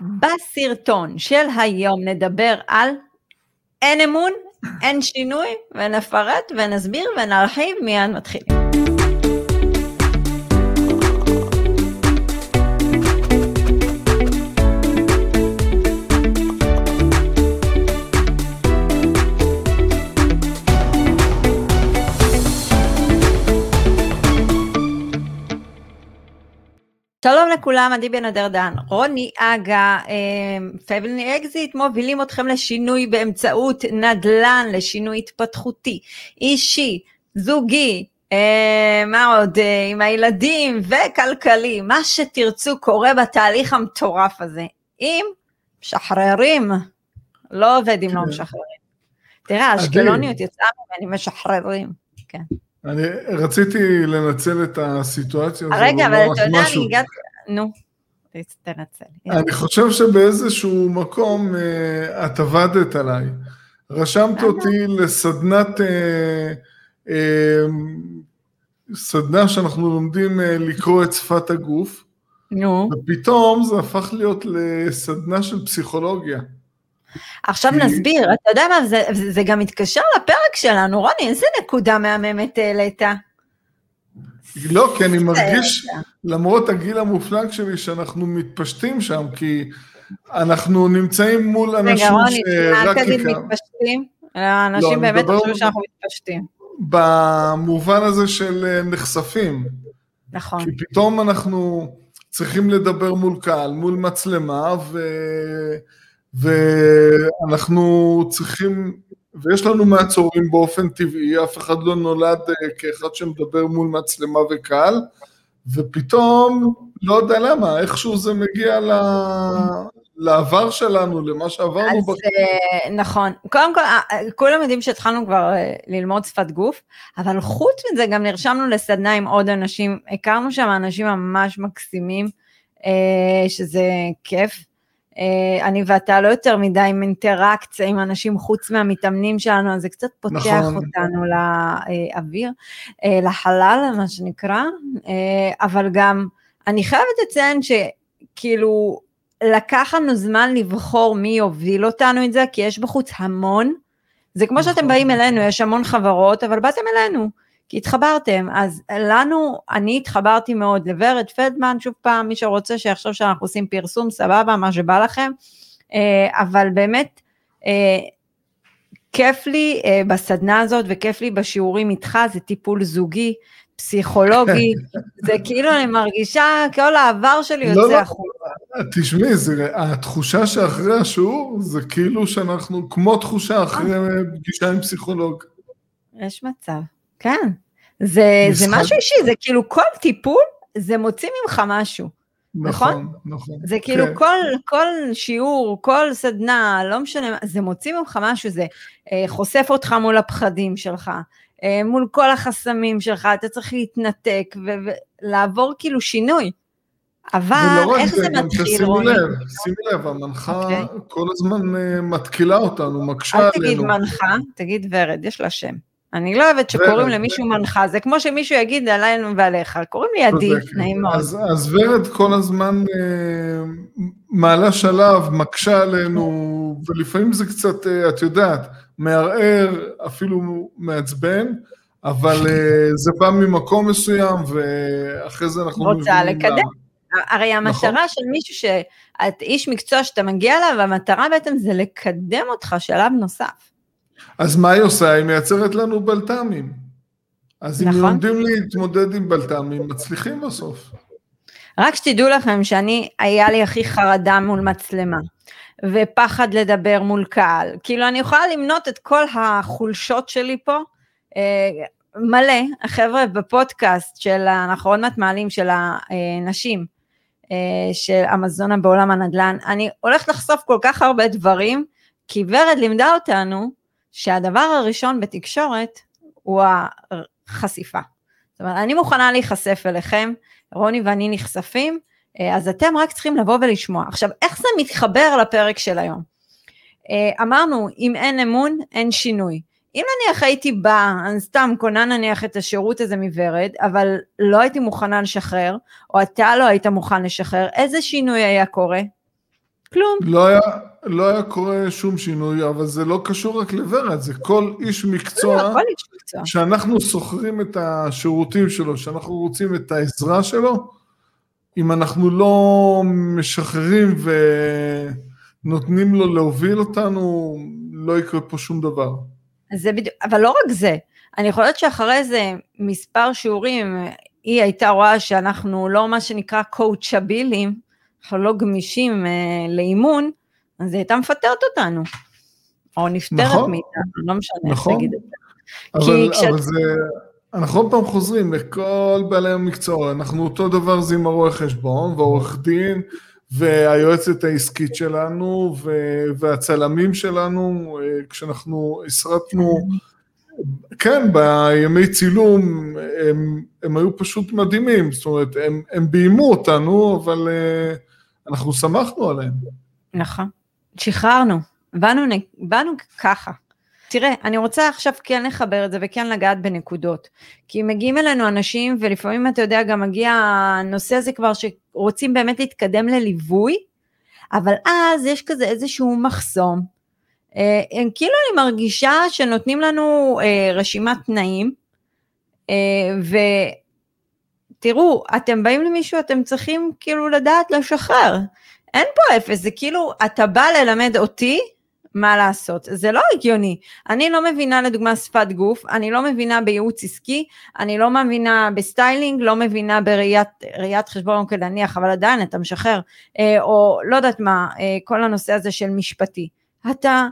בסרטון של היום נדבר על אין אמון, אין שינוי, ונפרט ונסביר ונרחיב מיד מתחילים. שלום לכולם, עדי בן אדר דן, רוני אגה, פבלני אקזיט מובילים אתכם לשינוי באמצעות נדל"ן, לשינוי התפתחותי, אישי, זוגי, אה, מה עוד, אה, עם הילדים וכלכלי, מה שתרצו קורה בתהליך המטורף הזה. אם משחררים, לא עובד אם לא כן. משחררים. תראה, האשקלוניות יצאה ממני משחררים, כן. אני רציתי לנצל את הסיטואציה הזאת. רגע, אבל אתה יודע, אני הגעתי, נו, תנצל. אני חושב שבאיזשהו מקום אה, את עבדת עליי. רשמת אותי לסדנת, אה, אה, סדנה שאנחנו לומדים לקרוא את שפת הגוף. נו. ופתאום זה הפך להיות לסדנה של פסיכולוגיה. עכשיו נסביר, אתה יודע מה, זה, זה גם מתקשר לפרק שלנו, רוני, איזה נקודה מהממת העלית? לא, כי אני מרגיש, למרות הגיל המופלג שלי, שאנחנו מתפשטים שם, כי אנחנו נמצאים מול אנשים שרק... רגע, רוני, אל תגיד מתפשטים, אנשים לא, באמת חושבים שאנחנו מתפשטים. במובן הזה של אה, נחשפים. נכון. כי פתאום אנחנו צריכים לדבר מול קהל, מול מצלמה, ו... ואנחנו צריכים, ויש לנו מעצורים באופן טבעי, אף אחד לא נולד אה, כאחד שמדבר מול מצלמה וקהל, ופתאום, לא יודע למה, איכשהו זה מגיע ל... לעבר שלנו, למה שעברנו. אז בק... אה, נכון. קודם כל, אה, כולם יודעים שהתחלנו כבר ללמוד שפת גוף, אבל חוץ מזה גם נרשמנו לסדנה עם עוד אנשים, הכרנו שם אנשים ממש מקסימים, שזה כיף. אה, אני ואתה לא יותר מדי עם אינטראקציה עם אנשים חוץ מהמתאמנים שלנו, אז זה קצת פותח נכון. אותנו לאוויר, אה, לחלל, מה שנקרא, אה, אבל גם, אני חייבת לציין שכאילו, לקח לנו זמן לבחור מי יוביל אותנו את זה, כי יש בחוץ המון, זה כמו נכון. שאתם באים אלינו, יש המון חברות, אבל באתם אלינו. כי התחברתם, אז לנו, אני התחברתי מאוד לוורד פדמן, שוב פעם, מי שרוצה שיחשוב שאנחנו עושים פרסום, סבבה, מה שבא לכם, אה, אבל באמת, אה, כיף לי אה, בסדנה הזאת וכיף לי בשיעורים איתך, זה טיפול זוגי, פסיכולוגי, זה כאילו אני מרגישה, כל העבר שלי לא, יוצא לא, החוצה. תשמעי, התחושה שאחרי השיעור זה כאילו שאנחנו כמו תחושה אחרי פגישה עם פסיכולוג. יש מצב. כן, זה, זה משהו אישי, זה כאילו כל טיפול, זה מוציא ממך משהו. נכון? נכון, נכון. זה כאילו כן. כל, כל שיעור, כל סדנה, לא משנה, זה מוציא ממך משהו, זה אה, חושף אותך מול הפחדים שלך, אה, מול כל החסמים שלך, אתה צריך להתנתק ולעבור כאילו שינוי. אבל איך זה, זה מתחיל, רוני? שימי לב, שימי לב, המנחה okay. אוקיי. כל הזמן uh, מתקילה אותנו, מקשה עלינו. אל תגיד מנחה, תגיד ורד, יש לה שם. אני לא אוהבת שקוראים למישהו מנחה, זה כמו שמישהו יגיד עלינו ועליך, קוראים לי עדי, נעים מאוד. אז, אז ורד כל הזמן אה, מעלה שלב, מקשה עלינו, ולפעמים זה קצת, אה, את יודעת, מערער, אפילו מעצבן, אבל אה, זה בא ממקום מסוים, ואחרי זה אנחנו רוצה לקדם. לה... הרי המטרה נכון. של מישהו שאת איש מקצוע שאתה מגיע אליו, המטרה בעצם זה לקדם אותך שלב נוסף. אז מה היא עושה? היא מייצרת לנו בלת"מים. אז נכון. אם לומדים להתמודד עם בלת"מים, מצליחים בסוף. רק שתדעו לכם שאני, היה לי הכי חרדה מול מצלמה, ופחד לדבר מול קהל. כאילו, אני יכולה למנות את כל החולשות שלי פה, אה, מלא, החבר'ה בפודקאסט של, אנחנו עוד מעט מעלים, של הנשים, אה, של אמזונה בעולם הנדל"ן, אני הולכת לחשוף כל כך הרבה דברים, כי ורד לימדה אותנו שהדבר הראשון בתקשורת הוא החשיפה. זאת אומרת, אני מוכנה להיחשף אליכם, רוני ואני נחשפים, אה, אז אתם רק צריכים לבוא ולשמוע. עכשיו, איך זה מתחבר לפרק של היום? אה, אמרנו, אם אין אמון, אין שינוי. אם נניח הייתי באה, אני סתם קונה נניח את השירות הזה מוורד, אבל לא הייתי מוכנה לשחרר, או אתה לא היית מוכן לשחרר, איזה שינוי היה קורה? כלום. לא היה, לא היה קורה שום שינוי, אבל זה לא קשור רק לוורד, זה כל איש מקצוע, לא, כל איש מקצוע. שאנחנו שוכרים את השירותים שלו, שאנחנו רוצים את העזרה שלו, אם אנחנו לא משחררים ונותנים לו להוביל אותנו, לא יקרה פה שום דבר. זה בדיוק, אבל לא רק זה, אני חושבת שאחרי איזה מספר שיעורים, היא הייתה רואה שאנחנו לא מה שנקרא קואוצ'בילים, אנחנו לא גמישים אה, לאימון, אז היא הייתה מפטרת אותנו, או נפטרת נכון, מאיתנו, לא משנה נכון. איך תגיד את זה. אבל, כשאת- אבל זה, אנחנו עוד פעם חוזרים לכל בעלי המקצוע, אנחנו אותו דבר זה עם הרואה חשבון והעורך דין והיועצת העסקית שלנו והצלמים שלנו, אה, כשאנחנו הסרטנו, כן, בימי צילום הם, הם היו פשוט מדהימים, זאת אומרת, הם, הם ביימו אותנו, אבל אה, אנחנו שמחנו עליהם. נכון, שחררנו, באנו, באנו ככה. תראה, אני רוצה עכשיו כן לחבר את זה וכן לגעת בנקודות. כי מגיעים אלינו אנשים, ולפעמים אתה יודע, גם מגיע הנושא הזה כבר שרוצים באמת להתקדם לליווי, אבל אז יש כזה איזשהו מחסום. אה, הם- כאילו אני מרגישה שנותנים לנו אה, רשימת תנאים, אה, ותראו, אתם באים למישהו, אתם צריכים כאילו לדעת לשחרר. אין פה אפס, זה כאילו, אתה בא ללמד אותי מה לעשות, זה לא הגיוני. אני לא מבינה לדוגמה שפת גוף, אני לא מבינה בייעוץ עסקי, אני לא מבינה בסטיילינג, לא מבינה בראיית ראיית חשבון כנניח, אבל עדיין אתה משחרר, אה, או לא יודעת מה, אה, כל הנושא הזה של משפטי. אתה,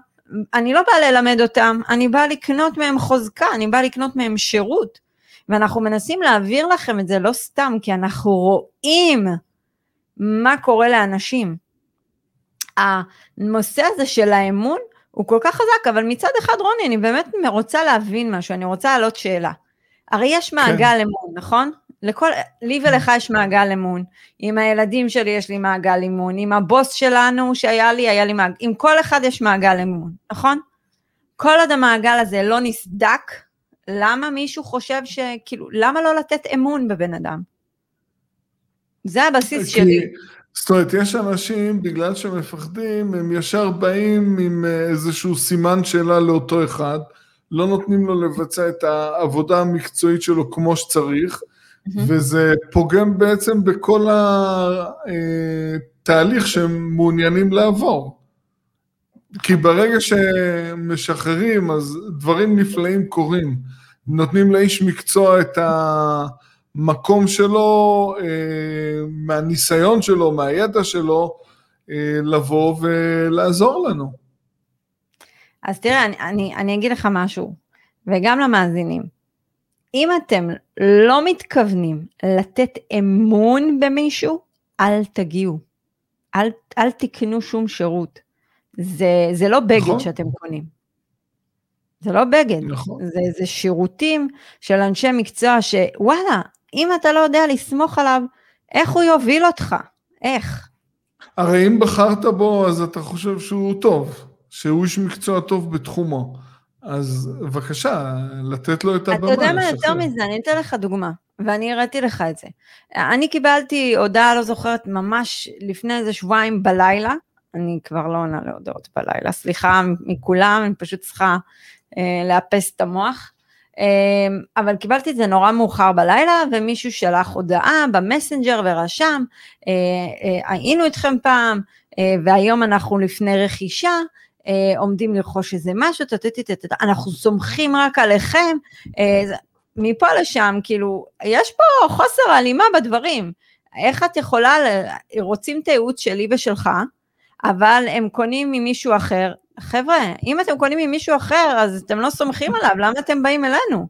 אני לא באה ללמד אותם, אני באה לקנות מהם חוזקה, אני באה לקנות מהם שירות. ואנחנו מנסים להעביר לכם את זה לא סתם, כי אנחנו רואים מה קורה לאנשים. הנושא הזה של האמון הוא כל כך חזק, אבל מצד אחד רוני, אני באמת רוצה להבין משהו, אני רוצה להעלות שאלה. הרי יש מעגל כן. אמון, נכון? לכל, לי ולך יש מעגל אמון, עם הילדים שלי יש לי מעגל אמון, עם הבוס שלנו שהיה לי, היה לי מעגל, עם כל אחד יש מעגל אמון, נכון? כל עוד המעגל הזה לא נסדק, למה מישהו חושב שכאילו, למה לא לתת אמון בבן אדם? זה הבסיס כי, שלי. זאת אומרת, יש אנשים, בגלל שהם מפחדים, הם ישר באים עם איזשהו סימן שאלה לאותו אחד, לא נותנים לו לבצע את העבודה המקצועית שלו כמו שצריך, mm-hmm. וזה פוגם בעצם בכל התהליך שהם מעוניינים לעבור. כי ברגע שמשחררים, אז דברים נפלאים קורים. נותנים לאיש מקצוע את המקום שלו, מהניסיון שלו, מהידע שלו, לבוא ולעזור לנו. אז תראה, אני, אני, אני אגיד לך משהו, וגם למאזינים. אם אתם לא מתכוונים לתת אמון במישהו, אל תגיעו. אל, אל תקנו שום שירות. זה, זה לא בגד נכון. שאתם קונים. זה לא בגד, נכון. זה, זה שירותים של אנשי מקצוע שוואלה, אם אתה לא יודע לסמוך עליו, איך הוא יוביל אותך? איך? הרי אם בחרת בו, אז אתה חושב שהוא טוב, שהוא איש מקצוע טוב בתחומו. אז בבקשה, לתת לו את הבמה. אתה יודע מה יותר מזה, אני אתן לך דוגמה, ואני הראיתי לך את זה. אני קיבלתי הודעה, לא זוכרת, ממש לפני איזה שבועיים בלילה, אני כבר לא עונה להודעות בלילה, סליחה מכולם, אני פשוט צריכה אה, לאפס את המוח. אה, אבל קיבלתי את זה נורא מאוחר בלילה, ומישהו שלח הודעה במסנג'ר ורשם, אה, אה, היינו איתכם פעם, אה, והיום אנחנו לפני רכישה, אה, עומדים לרכוש איזה משהו, תתתתת, אנחנו סומכים רק עליכם, אה, מפה לשם, כאילו, יש פה חוסר הלימה בדברים. איך את יכולה, רוצים את הייעוץ שלי ושלך, אבל הם קונים ממישהו אחר. חבר'ה, אם אתם קונים ממישהו אחר, אז אתם לא סומכים עליו, למה אתם באים אלינו?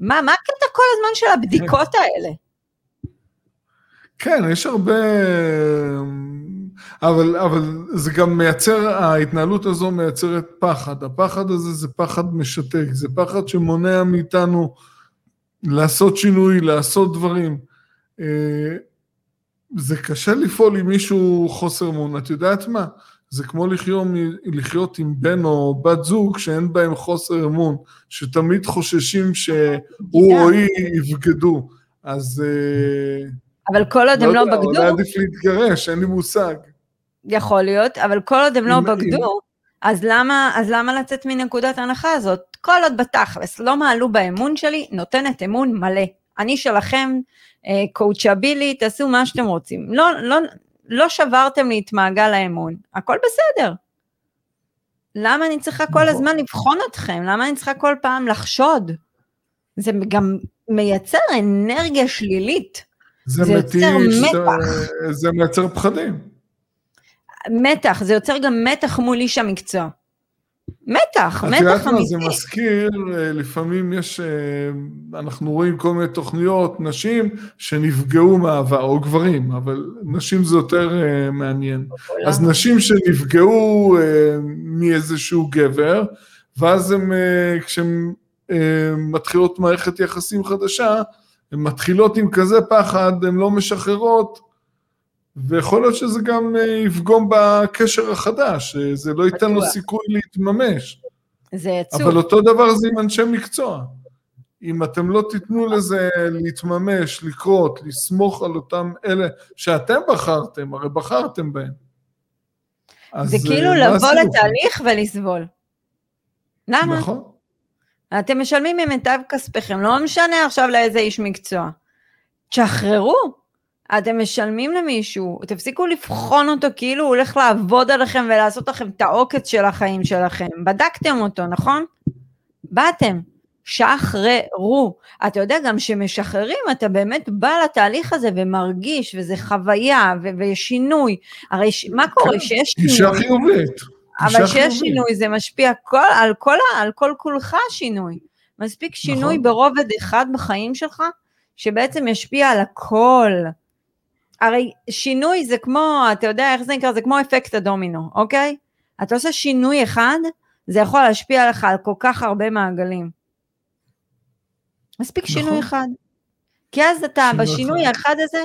מה, מה הקטע כל הזמן של הבדיקות האלה? כן, יש הרבה... אבל, אבל זה גם מייצר, ההתנהלות הזו מייצרת פחד. הפחד הזה זה פחד משתק, זה פחד שמונע מאיתנו לעשות שינוי, לעשות דברים. זה קשה לפעול עם מישהו חוסר אמון, את יודעת מה? זה כמו לחיות, לחיות עם בן או בת זוג שאין בהם חוסר אמון, שתמיד חוששים שהוא או היא יבגדו. אז... אבל כל עוד הם לא בגדו... אולי עדיף להתגרש, אין לי מושג. יכול להיות, אבל כל עוד הם לא בגדו, אז למה, אז למה לצאת מנקודת ההנחה הזאת? כל עוד בתכלס לא מעלו באמון שלי, נותנת אמון מלא. אני שלכם, קואוצ'בילי, תעשו מה שאתם רוצים. לא, לא, לא שברתם לי את מעגל האמון, הכל בסדר. למה אני צריכה כל נכון. הזמן לבחון אתכם? למה אני צריכה כל פעם לחשוד? זה גם מייצר אנרגיה שלילית. זה, זה מתיש, יוצר מתח. זה מייצר פחדים. מתח, זה יוצר גם מתח מול איש המקצוע. מתח, מתח אמיתי. את יודעת מה, זה מזכיר, אה, לפעמים יש, אה, אנחנו רואים כל מיני תוכניות, נשים שנפגעו מאהבה, או גברים, אבל נשים זה יותר אה, מעניין. אז נשים שנפגעו מאיזשהו גבר, ואז הן, כשהן מתחילות מערכת יחסים חדשה, הן מתחילות עם כזה פחד, הן לא משחררות, ויכול להיות שזה גם אה, יפגום בקשר החדש, אה, זה לא ייתן לו סיכוי להתממש. זה עצוב. אבל אותו דבר זה עם אנשי מקצוע. אם אתם לא תיתנו לזה להתממש, לקרות, לסמוך על אותם אלה שאתם בחרתם, הרי בחרתם בהם. זה כאילו אה, לבוא לתהליך ולסבול. למה? נכון. אתם משלמים ממיטב כספיכם, לא משנה עכשיו לאיזה איש מקצוע. תשחררו, אתם משלמים למישהו, תפסיקו לבחון אותו כאילו הוא הולך לעבוד עליכם ולעשות לכם את העוקץ של החיים שלכם. בדקתם אותו, נכון? באתם, שחררו. אתה יודע, גם כשמשחררים, אתה באמת בא לתהליך הזה ומרגיש, וזה חוויה ו- ושינוי. הרי ש- מה קורה? כן, שיש שינוי... גישה חיובית. אבל כשיש שינוי זה משפיע כל, על, כל, על כל כולך שינוי. מספיק שינוי נכון. ברובד אחד בחיים שלך, שבעצם ישפיע על הכל. הרי שינוי זה כמו, אתה יודע איך זה נקרא? זה כמו אפקט הדומינו, אוקיי? אתה עושה שינוי אחד, זה יכול להשפיע עליך על כל כך הרבה מעגלים. מספיק נכון. שינוי אחד. כי אז אתה, בשינוי אחד. האחד הזה,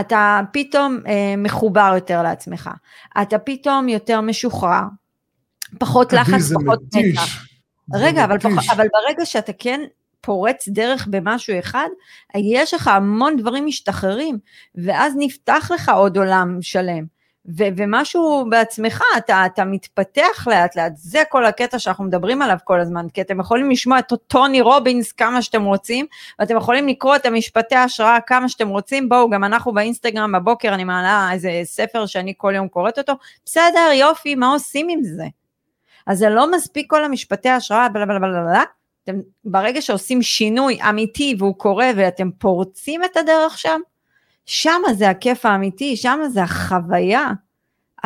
אתה פתאום אה, מחובר יותר לעצמך. אתה פתאום יותר משוחרר. פחות לחץ, פחות מתח. רגע, אבל, פח, אבל ברגע שאתה כן פורץ דרך במשהו אחד, יש לך המון דברים משתחררים, ואז נפתח לך עוד עולם שלם. ו- ומשהו בעצמך, אתה, אתה מתפתח לאט לאט, זה כל הקטע שאנחנו מדברים עליו כל הזמן, כי אתם יכולים לשמוע את טוני רובינס כמה שאתם רוצים, ואתם יכולים לקרוא את המשפטי ההשראה כמה שאתם רוצים, בואו, גם אנחנו באינסטגרם בבוקר, אני מעלה איזה ספר שאני כל יום קוראת אותו, בסדר, יופי, מה עושים עם זה? אז זה לא מספיק כל המשפטי ההשראה, בלה בלה בלה בלה, אתם, ברגע שעושים שינוי אמיתי והוא קורה ואתם פורצים את הדרך שם, שם זה הכיף האמיתי, שם זה החוויה.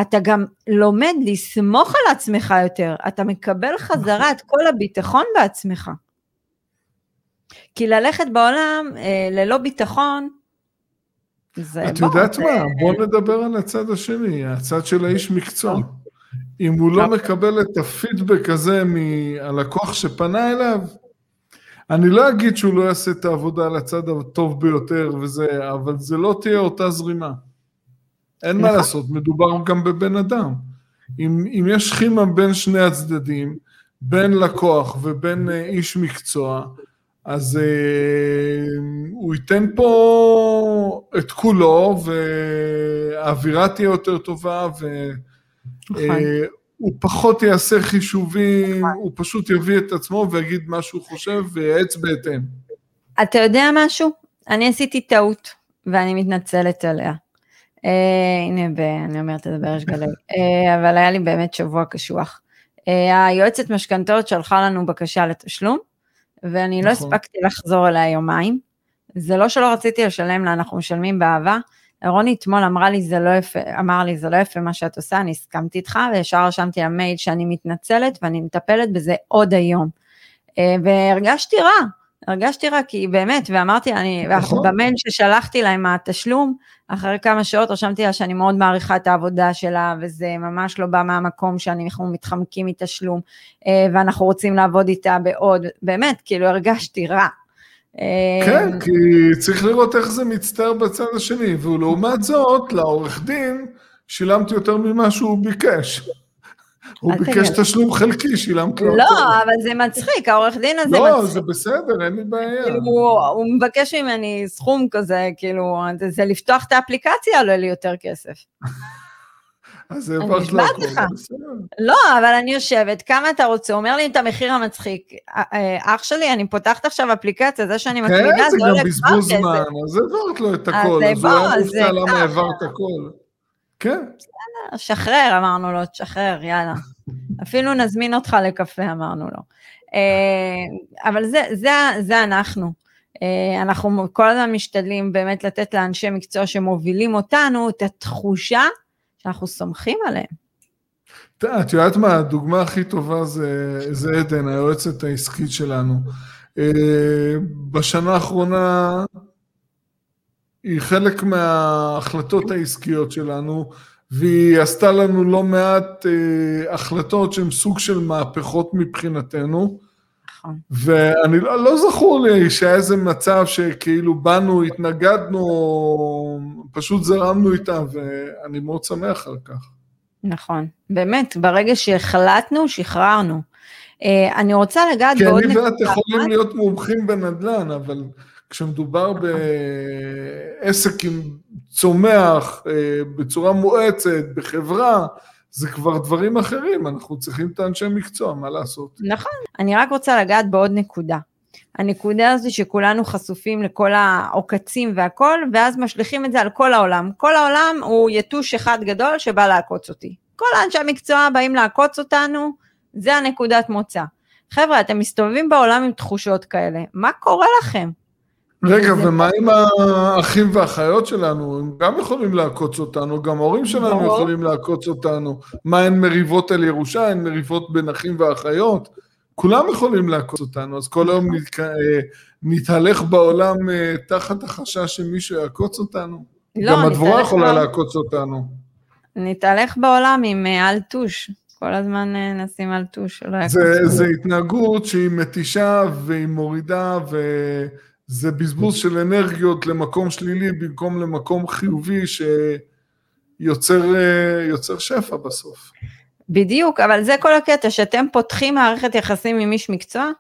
אתה גם לומד לסמוך על עצמך יותר, אתה מקבל חזרה את כל הביטחון בעצמך. כי ללכת בעולם אה, ללא ביטחון, זה... את יודעת מה, בוא נדבר על הצד השני, הצד של האיש מקצוע. אם הוא לא מקבל את הפידבק הזה מהלקוח שפנה אליו, אני לא אגיד שהוא לא יעשה את העבודה על הצד הטוב ביותר וזה, אבל זה לא תהיה אותה זרימה. אין מה לעשות, מדובר גם בבן אדם. אם, אם יש חימה בין שני הצדדים, בין לקוח ובין אה, איש מקצוע, אז אה, הוא ייתן פה את כולו, והאווירה תהיה יותר טובה, ו... נכון. אה, הוא פחות יעשה חישובים, נכון. הוא פשוט יביא את עצמו ויגיד מה שהוא חושב וייעץ בהתאם. אתה יודע משהו? אני עשיתי טעות ואני מתנצלת עליה. Uh, הנה, ב, אני אומרת את זה בריש גלי, uh, אבל היה לי באמת שבוע קשוח. Uh, היועצת משכנתאות שלחה לנו בקשה לתשלום, ואני לא נכון. לא הספקתי לחזור אליה יומיים. זה לא שלא רציתי לשלם לה, אנחנו משלמים באהבה, רוני אתמול אמרה לי זה לא יפה, אמר לי זה לא יפה מה שאת עושה, אני הסכמתי איתך וישר רשמתי למייל שאני מתנצלת ואני מטפלת בזה עוד היום. אה, והרגשתי רע, הרגשתי רע כי באמת, ואמרתי, אני, נכון. במייל ששלחתי לה עם התשלום, אחרי כמה שעות רשמתי לה שאני מאוד מעריכה את העבודה שלה, וזה ממש לא בא מהמקום שאנחנו מתחמקים מתשלום, אה, ואנחנו רוצים לעבוד איתה בעוד, באמת, כאילו הרגשתי רע. כן, אה, כי צריך לראות איך זה מצטער בצד השני, ולעומת זאת, לעורך דין, שילמתי יותר ממה שהוא ביקש. הוא ביקש תשלום חלקי, שילמתי לו. לא, אבל זה מצחיק, העורך דין הזה מצחיק. לא, זה בסדר, אין לי בעיה. כאילו, הוא מבקש ממני סכום כזה, כאילו, זה לפתוח את האפליקציה עולה לי יותר כסף. אז העברת לו הכל. לא, אבל אני יושבת, כמה אתה רוצה? הוא אומר לי את המחיר המצחיק. אח שלי, אני פותחת עכשיו אפליקציה, זה שאני מקלידה, כן, זה גם בזבוז זמן, אז העברת לו את הכל, אז הוא היה מופתע למה העברת הכל. כן. שחרר, אמרנו לו, תשחרר, יאללה. אפילו נזמין אותך לקפה, אמרנו לו. אבל זה, זה, זה אנחנו. אנחנו כל הזמן משתדלים באמת לתת לאנשי מקצוע שמובילים אותנו את התחושה שאנחנו סומכים עליהם. את יודעת מה, הדוגמה הכי טובה זה, זה עדן, היועצת העסקית שלנו. בשנה האחרונה היא חלק מההחלטות העסקיות שלנו, והיא עשתה לנו לא מעט אה, החלטות שהן סוג של מהפכות מבחינתנו. נכון. ואני לא, לא זכור לי שהיה איזה מצב שכאילו באנו, התנגדנו, פשוט זרמנו איתה, ואני מאוד שמח על כך. נכון, באמת, ברגע שהחלטנו, שחררנו. אה, אני רוצה לגעת בעוד נקודה. כי אני ואת יכולים להיות מומחים בנדל"ן, אבל כשמדובר בעסק עם צומח, אה, בצורה מואצת, בחברה, זה כבר דברים אחרים, אנחנו צריכים את האנשי מקצוע, מה לעשות? נכון, אני רק רוצה לגעת בעוד נקודה. הנקודה הזו שכולנו חשופים לכל העוקצים והכל, ואז משליכים את זה על כל העולם. כל העולם הוא יתוש אחד גדול שבא לעקוץ אותי. כל האנשי המקצוע באים לעקוץ אותנו, זה הנקודת מוצא. חבר'ה, אתם מסתובבים בעולם עם תחושות כאלה, מה קורה לכם? רגע, ומה עם האחים והאחיות שלנו? הם גם יכולים לעקוץ אותנו, גם ההורים שלנו יכולים לעקוץ אותנו. מה, אין מריבות על ירושה? אין מריבות בין אחים ואחיות? כולם יכולים לעקוץ אותנו, אז כל היום אה, נתהלך בעולם אה, תחת החשש שמישהו יעקוץ אותנו. לא, גם הדבורה יכולה לעקוץ אותנו. נתהלך בעולם עם אה, אלטוש. כל הזמן נשים אלטוש. זה התנהגות שהיא מתישה והיא מורידה ו... זה בזבוז של אנרגיות למקום שלילי במקום למקום חיובי שיוצר שפע בסוף. בדיוק, אבל זה כל הקטע, שאתם פותחים מערכת יחסים עם איש מקצוע,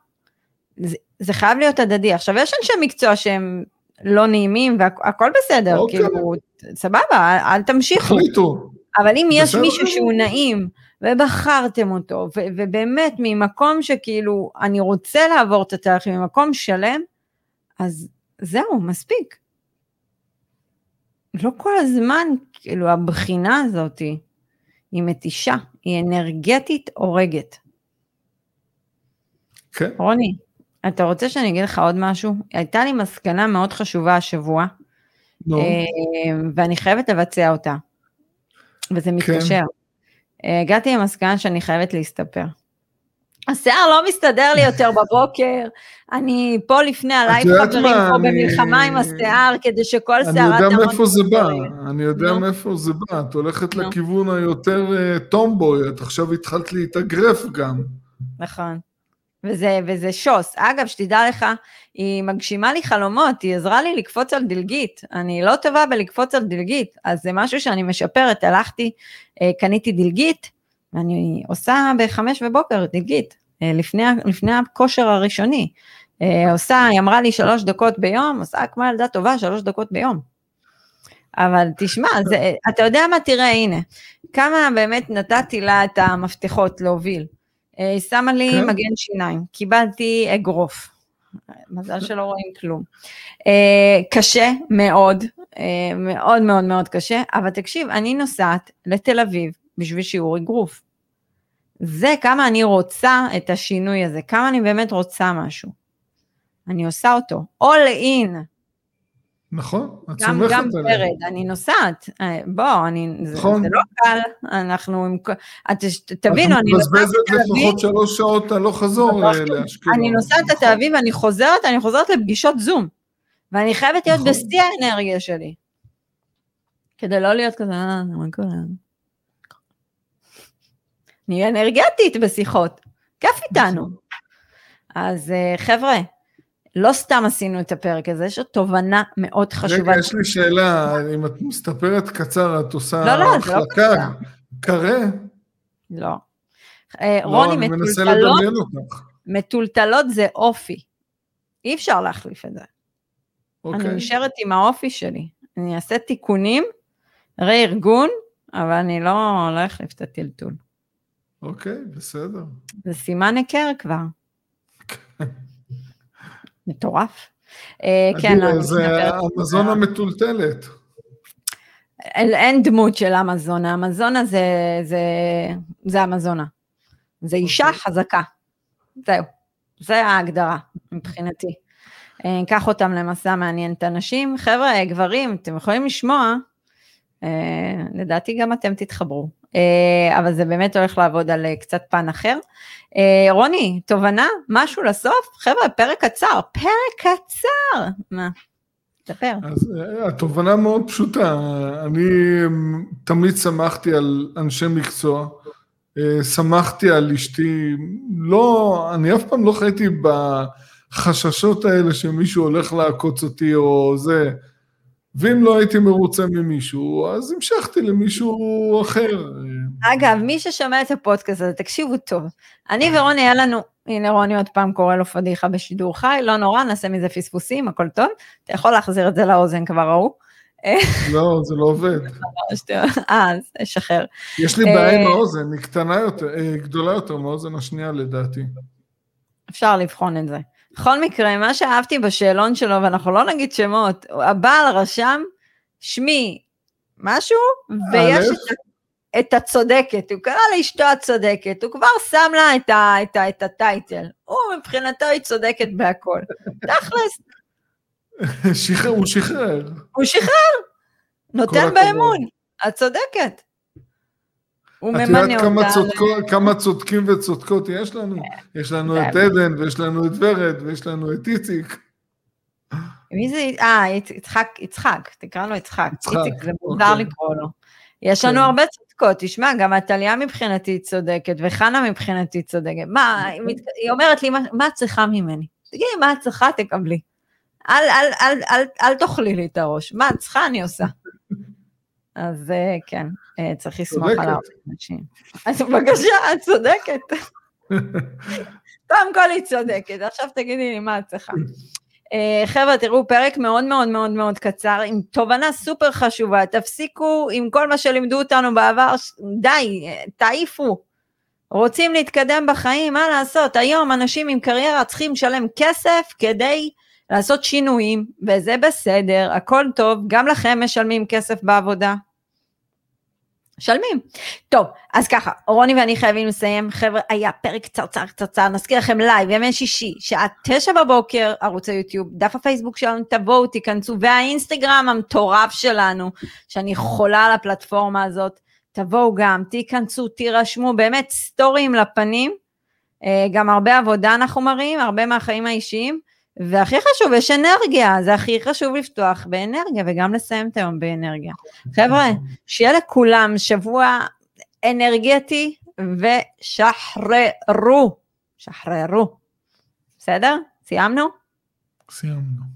זה, זה חייב להיות הדדי. עכשיו, יש אנשי מקצוע שהם לא נעימים והכל בסדר, אוקיי. כאילו, סבבה, אל, אל תמשיכו. החליטו. אבל אם יש מישהו שהוא נעים, ובחרתם אותו, ו- ובאמת ממקום שכאילו, אני רוצה לעבור את התהליך ממקום שלם, אז זהו, מספיק. לא כל הזמן, כאילו, הבחינה הזאת היא מתישה, היא אנרגטית הורגת. כן. רוני, אתה רוצה שאני אגיד לך עוד משהו? הייתה לי מסקנה מאוד חשובה השבוע. אה, ואני חייבת לבצע אותה, וזה כן. מתקשר. כן. הגעתי למסקנה שאני חייבת להסתפר. השיער לא מסתדר לי יותר בבוקר, אני פה לפני הלייב חברים פה במלחמה עם השיער, כדי שכל תעמוד... אני יודע מאיפה זה בא, אני יודע מאיפה זה בא, את הולכת לכיוון היותר טומבוי, את עכשיו התחלת להתאגרף גם. נכון, וזה, וזה שוס. אגב, שתדע לך, היא מגשימה לי חלומות, היא עזרה לי לקפוץ על דלגית. אני לא טובה בלקפוץ על דלגית, אז זה משהו שאני משפרת. הלכתי, אה, קניתי דלגית, ואני עושה בחמש בבוקר דלגית, אה, לפני, לפני הכושר הראשוני. אה, עושה, היא אמרה לי שלוש דקות ביום, עושה כמו ילדה טובה, שלוש דקות ביום. אבל תשמע, זה, אתה יודע מה, תראה, הנה, כמה באמת נתתי לה את המפתחות להוביל. אה, היא שמה לי כן. מגן שיניים, קיבלתי אגרוף. מזל שלא רואים כלום. קשה מאוד, מאוד מאוד מאוד קשה, אבל תקשיב, אני נוסעת לתל אביב בשביל שיעור אגרוף. זה כמה אני רוצה את השינוי הזה, כמה אני באמת רוצה משהו. אני עושה אותו. all in. נכון, את סומכת עליה. גם פרד, אני נוסעת. אה, בוא, אני, נכון. זה, זה לא קל, אנחנו, את, תבינו, אני נוסעת את מבזבזת לפחות שלוש שעות הלוך חזור אה, לאשקלון. אני נוסעת את האביב ואני חוזרת, אני חוזרת לפגישות זום. ואני חייבת להיות נכון. בשיא האנרגיה שלי. כדי לא להיות כזה, אה, מה קורה? נהיה אנרגטית בשיחות, כיף איתנו. אז אה, חבר'ה, לא סתם עשינו את הפרק הזה, יש עוד תובנה מאוד חשובה. רגע, יש לי שאלה, אם את מסתפרת קצר, את עושה לא, לא, החלקה, לא קרה? לא. אה, לא, רוני, מטולטלות, מטולטלות זה אופי. אי אפשר להחליף את זה. אוקיי. אני נשארת עם האופי שלי. אני אעשה תיקונים, רה-ארגון, אבל אני לא, לא אחליף את הטלטול. אוקיי, בסדר. זה סימן היכר כבר. מטורף. אה, כן, זה המזון המטולטלת. אין דמות של אמזונה, אמזונה זה, זה, זה אמזונה. זה אישה okay. חזקה. זהו, זה ההגדרה מבחינתי. אה, ניקח אותם למסע מעניין את הנשים. חבר'ה, גברים, אתם יכולים לשמוע, אה, לדעתי גם אתם תתחברו, אה, אבל זה באמת הולך לעבוד על קצת פן אחר. רוני, תובנה? משהו לסוף? חבר'ה, פרק קצר, פרק קצר. מה? תספר. אז התובנה מאוד פשוטה, אני תמיד שמחתי על אנשי מקצוע, שמחתי על אשתי, לא, אני אף פעם לא חייתי בחששות האלה שמישהו הולך לעקוץ אותי או זה, ואם לא הייתי מרוצה ממישהו, אז המשכתי למישהו אחר. אגב, מי ששומע את הפודקאסט הזה, תקשיבו טוב. אני ורוני, היה לנו, הנה רוני עוד פעם קורא לו פדיחה בשידור חי, לא נורא, נעשה מזה פספוסים, הכל טוב. אתה יכול להחזיר את זה לאוזן כבר ראו. לא, זה לא עובד. אה, אז שחרר. יש לי בעיה עם אה, האוזן, היא קטנה יותר, היא גדולה יותר מהאוזן השנייה לדעתי. אפשר לבחון את זה. בכל מקרה, מה שאהבתי בשאלון שלו, ואנחנו לא נגיד שמות, הבעל רשם, שמי משהו, ויש את, את הצודקת, הוא קרא לאשתו הצודקת, הוא כבר שם לה את, ה, את, ה, את הטייטל, הוא מבחינתו היא צודקת בהכל. תכלס, שחרר, הוא שחרר. הוא שחרר, נותן באמון, את צודקת. הוא ממנה אותה. את יודעת צודקות, כמה צודקים וצודקות יש לנו? יש לנו את עדן, ויש לנו את ורד, ויש לנו את איציק. מי זה? אה, יצחק, יצחק, תקרא לו יצחק. איציק, זה מוזר אוקיי. לקרוא לו. יש לנו כן. הרבה צודקות, תשמע, גם עתליה מבחינתי צודקת, וחנה מבחינתי צודקת. מה, היא אומרת לי, מה את צריכה ממני? תגידי, מה את צריכה, תקבלי. אל, אל, אל, אל, אל תאכלי לי את הראש, מה את צריכה אני עושה. אז אה, כן, אה, צריך לסמוך על האנשים. אז בבקשה, את צודקת. קודם כל היא צודקת, עכשיו תגידי לי מה את צריכה. אה, חבר'ה, תראו, פרק מאוד מאוד מאוד מאוד קצר, עם תובנה סופר חשובה, תפסיקו עם כל מה שלימדו אותנו בעבר, די, תעיפו. רוצים להתקדם בחיים, מה לעשות? היום אנשים עם קריירה צריכים לשלם כסף כדי לעשות שינויים, וזה בסדר, הכל טוב, גם לכם משלמים כסף בעבודה. משלמים. טוב, אז ככה, רוני ואני חייבים לסיים. חבר'ה, היה פרק קצרצר קצרצר, נזכיר לכם לייב, ימי שישי, שעה תשע בבוקר, ערוץ היוטיוב, דף הפייסבוק שלנו, תבואו, תיכנסו, והאינסטגרם המטורף שלנו, שאני חולה על הפלטפורמה הזאת, תבואו גם, תיכנסו, תירשמו, באמת סטוריים לפנים, אה, גם הרבה עבודה אנחנו מראים, הרבה מהחיים האישיים. והכי חשוב, יש אנרגיה, זה הכי חשוב לפתוח באנרגיה וגם לסיים את היום באנרגיה. חבר'ה, שיהיה לכולם שבוע אנרגטי ושחררו, שחררו. בסדר? סיימנו? סיימנו.